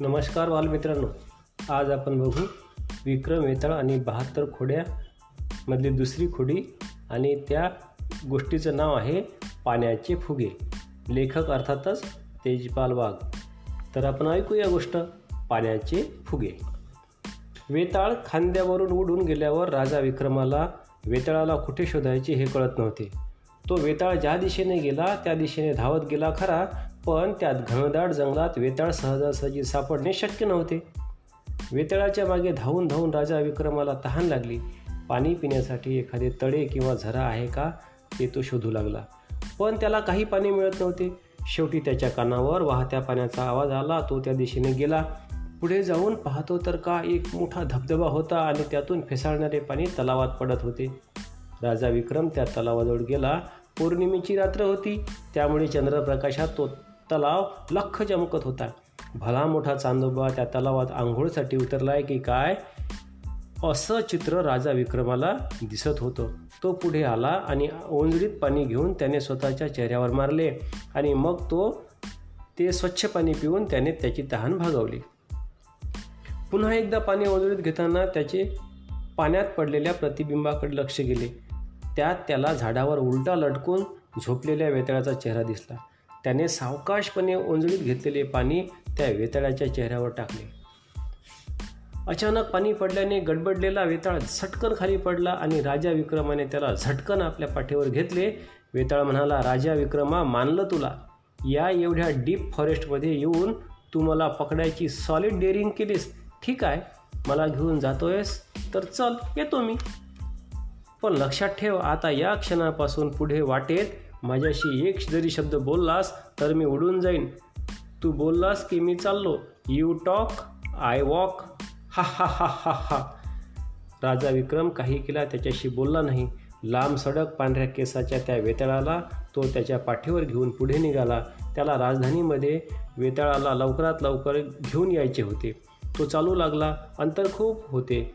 नमस्कार बालमित्रांनो. आज आपण बघू विक्रम वेताळ आणि बहात्तर खोड्यामधली दुसरी खोडी आणि त्या गोष्टीचं नाव आहे पाण्याचे फुगे. लेखक अर्थातच तेजपाल वाघ. तर आपण ऐकूया गोष्ट पाण्याचे फुगे. वेताळ खांद्यावरून उडून गेल्यावर राजा विक्रमाला वेताळाला कुठे शोधायचे हे कळत नव्हते. तो वेताळ ज्या दिशेने गेला त्या दिशेने धावत गेला खरा पण त्यात घनदाट जंगलात वेताळ सहजासहजी सापडणे शक्य नव्हते. वेताळाच्या मागे धावून धावून राजा विक्रमाला तहान लागली. पाणी पिण्यासाठी एखादे तळे किंवा झरा आहे का ते तो शोधू लागला. पण त्याला काही पाणी मिळत नव्हते. शेवटी त्याच्या कानावर वाहत्या पाण्याचा आवाज आला तो त्या दिशेने गेला. पुढे जाऊन पाहतो तर का एक मोठा धबधबा होता आणि त्यातून फेसाळणारे पाणी तलावात पडत होते. राजा विक्रम त्या तलावाजवळ गेला. पौर्णिमेची रात्र होती. त्यामुळे चंद्रप्रकाशात तो तलाव लख चमकत होता. भला मोठा चांदोबा त्या तलावात आंघोळसाठी उतरलाय की काय? असं चित्र राजा विक्रमाला दिसत होतं. तो पुढे आला आणि ओंजळीत पाणी घेऊन त्याने स्वतःच्या चेहऱ्यावर मारले आणि मग तो ते स्वच्छ पाणी पिऊन त्याने त्याची तहान भागवली. पुन्हा एकदा पाणी ओंजळीत घेताना त्याचे पाण्यात पडलेल्या प्रतिबिंबाकडे लक्ष गेले. त्यात त्याला झाडावर उलटा लटकून झोपलेल्या वेतळाचा चेहरा दिसला. त्याने सावकाशपणे ओंजळीत घेतलेले पाणी त्या वेताळाच्या चेहऱ्यावर टाकले. अचानक पाणी पडल्याने गडबडलेला वेताळ झटकन खाली पडला आणि राजा विक्रमाने त्याला झटकन आपल्या पाठीवर घेतले. वेताळ म्हणाला राजा विक्रमा मानलं तुला? या एवढ्या डीप फॉरेस्टमध्ये येऊन तू मला पकडायची सॉलिड डेअरिंग केलीस? ठीक आहे मला घेऊन जातोयस तर चल येतो मी. पण लक्षात ठेव आता या क्षणापासून पुढे वाटेत माझ्याशी एक जरी शब्द बोललास तर मी उडून जाईन. तू बोललास की मी चाललो. यू टॉक आय वॉक हा हा हा हा हा. राजा विक्रम काही केला त्याच्याशी बोलला नाही. लांब सडक पांढऱ्या केसाच्या त्या वेताळाला तो त्याच्या पाठीवर घेऊन पुढे निघाला. त्याला राजधानीमध्ये वेताळाला लवकरात लवकर घेऊन यायचे होते. तो चालू लागला अंतर खूप होते.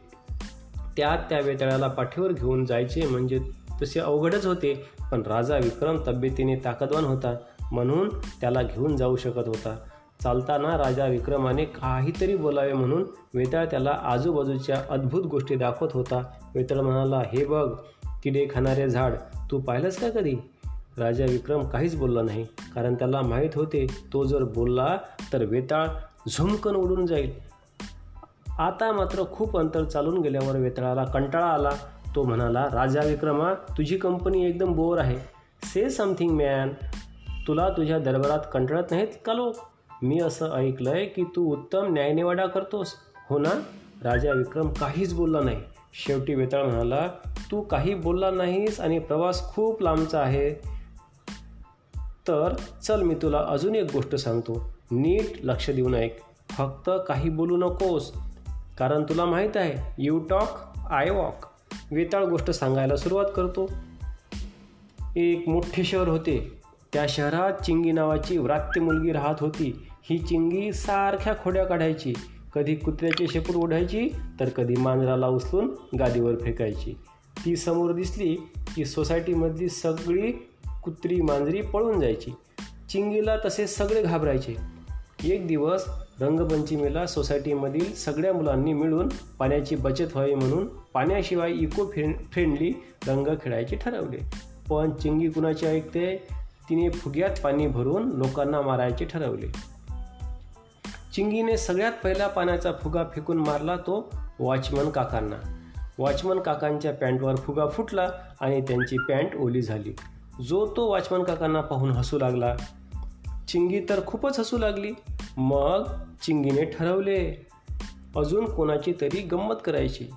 त्यात त्या वेताळाला पाठीवर घेऊन जायचे म्हणजे तसे अवघडच होते पण राजा विक्रम तब्येतीने ताकदवान होता म्हणून त्याला घेऊन जाऊ शकत होता. चालताना राजा विक्रमाने काहीतरी बोलावे म्हणून वेताळ त्याला आजूबाजूच्या अद्भुत गोष्टी दाखवत होता. वेताळ म्हणाला हे बघ किडे खाणारे झाड तू पाहिलंस का कधी? राजा विक्रम काहीच बोलला नाही कारण त्याला माहीत होते तो जर बोलला तर वेताळ झुमकन उडून जाईल. आता मात्र खूप अंतर चालून गेल्यावर वेताळाला कंटाळा आला. तो म्हणाला राजा विक्रमा तुझी कंपनी एकदम बोर आहे. से समथिंग मॅन तुला तुझ्या दरबारात कंटाळत नाहीत का लोक? मी असं ऐकलंय की तू उत्तम न्यायनिवाडा करतोस. हो ना? राजा विक्रम काहीच बोलला नाही. शेवटी वेताळ म्हणाला तू काही बोलला नाहीस आणि प्रवास खूप लांबचा आहे. तर चल मी तुला अजून एक गोष्ट सांगतो. नीट लक्ष देऊन ऐक. फक्त काही बोलू नकोस. कारण तुला माहीत आहे you talk I walk Vetal गोष्ट सांगायला सुरुवात करतो. एक मोठे शहर होते. त्या शहरात चिंगी नावाची व्रात्य मुलगी राहत होती. ही चिंगी सारख्या खोड्या काढायची. कधी कुत्र्याचे शेपूट ओढायची तर कधी मांजराला उचलून गादीवर फेकायची. ती समोर दिसली की सोसायटीमधली सगळी कुत्री मांजरी पळून जायची. चिंगीला तसे सगळे घाबरायचे. एक दिवस रंगपंचमीला सोसायटीमधील सगळ्या मुलांनी मिळून पाण्याची बचत व्हावी म्हणून पाण्याशिवाय इको फ्रेंडली रंग खेळायचे ठरवले. पण चिंगी कुणाची ऐकते? तिने फुग्यात पाणी भरून लोकांना मारायचे ठरवले. चिंगीने सगळ्यात पहिला पाण्याचा फुगा फेकून मारला तो वॉचमन काकांना. वॉचमन काकांच्या पॅन्टवर फुगा फुटला आणि त्यांची पॅन्ट ओली झाली. जो तो वॉचमन काकांना पाहून हसू लागला. चिंगी तर खूपच हसू लागली. मग चिंगीने ठरवले अजून कोणाची तरी गंमत करायची.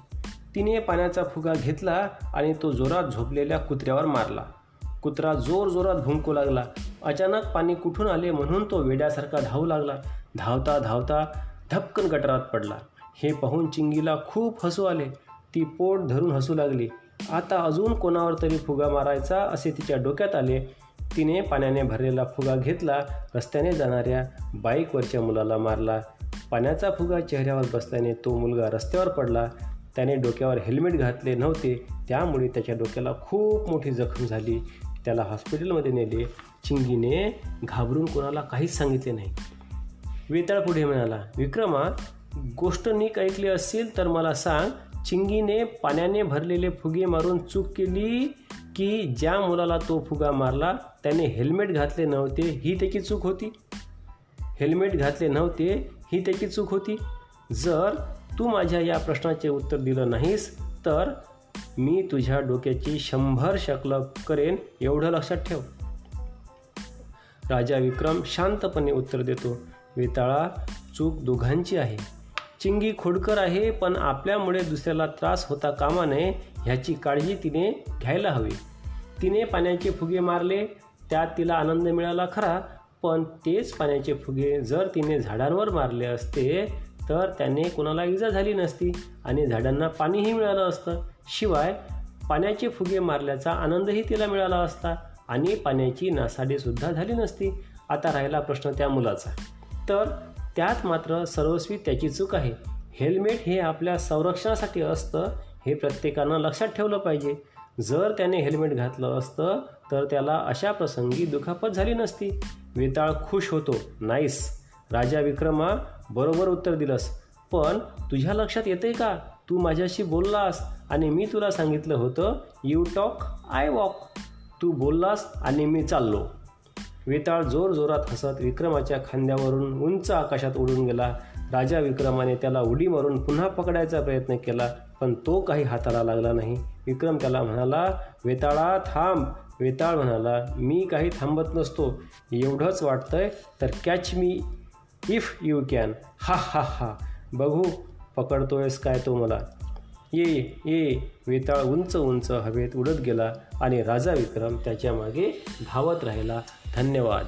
तिने पाण्याचा फुगा घेतला आणि तो जोरात झोपलेल्या कुत्र्यावर मारला. कुत्रा जोर जोरात भुंकू लागला. अचानक पाणी कुठून आले म्हणून तो वेड्यासारखा धावू लागला. धावता धावता धपकन गटारात पडला. हे पाहून चिंगीला खूप हसू आले. ती पोट धरून हसू लागली. आता अजून कोणावर तरी फुगा मारायचा असे तिच्या डोक्यात आले. तिने पाण्याने भरलेला फुगा घेतला रस्त्याने जाणाऱ्या बाईकवरच्या मुलाला मारला. पाण्याचा फुगा चेहऱ्यावर बसल्याने तो मुलगा रस्त्यावर पडला. त्याने डोक्यावर हेल्मेट घातले नव्हते त्यामुळे त्याच्या डोक्याला खूप मोठी जखम झाली. त्याला हॉस्पिटलमध्ये नेले. चिंगीने घाबरून कोणाला काहीच सांगितले नाही. वेताळ पुढे म्हणाला विक्रमा गोष्ट नीक ऐकली असेल तर मला सांग चिंगीने पाण्याने भरलेले फुगे मारून चूक केली की ज्या मुलाला तो फुगा मारला त्याने हेल्मेट घातले नव्हते ही त्याची चूक होती. हेल्मेट घातले नव्हते ही त्याची चूक होती. जर तू माझ्या या प्रश्नाचे उत्तर दिलं नाहीस तर मी तुझ्या डोक्याची शंभर शकल करेन एवढं लक्षात ठेव. राजा विक्रम शांतपणे उत्तर देतो वेताळा चूक दोघांची आहे. चिंगी खोडकर आहे पण आपल्यामुळे दुसऱ्याला त्रास होता कामा नये ह्याची काळजी तिने घ्यायला हवी. तिने पाण्याचे फुगे मारले त्यात तिला आनंद मिळाला खरा पण तेच पाण्याचे फुगे जर तिने झाडांवर मारले असते तर त्याने कुणाला इजा झाली नसती आणि झाडांना पाणीही मिळालं असतं. शिवाय पाण्याचे फुगे मारल्याचा आनंदही तिला मिळाला असता आणि पाण्याची नासाडीसुद्धा झाली नसती. आता राहिला प्रश्न त्या मुलाचा. तर त्यात मात्र सर्वस्वी त्याची चूक आहे. हेल्मेट हे आपल्या संरक्षणासाठी असतं हे प्रत्येकानं लक्षात ठेवलं पाहिजे. जर त्याने हेल्मेट घातलं असतं तर त्याला अशा प्रसंगी दुखापत झाली नसती. वेताळ खुश होतो. नाईस. राजा विक्रमा बरोबर उत्तर दिलंस. पण तुझ्या लक्षात येते का? तू माझ्याशी बोललास आणि मी तुला सांगितलं होतं यू टॉक आय वॉक तू बोललास आणि मी चाललो. वेताळ जोर जोरात हसत विक्रमाच्या खांद्यावरून उंच आकाशात उडून गेला. राजा विक्रमाने त्याला उडी मारून पुन्हा पकडायचा प्रयत्न केला पण तो काही हाताला लागला नाही. विक्रम त्याला म्हणाला वेताळा थांब. वेताळ म्हणाला मी काही थांबत नसतो. एवढंच वाटतंय तर catch me if you can हा हा हा. बघू पकडतोयस काय तो मला. ये ये. वेताळ उंच उंच हवेत उडत गेला आणि राजा विक्रम त्याच्यामागे धावत राहिला. धन्यवाद.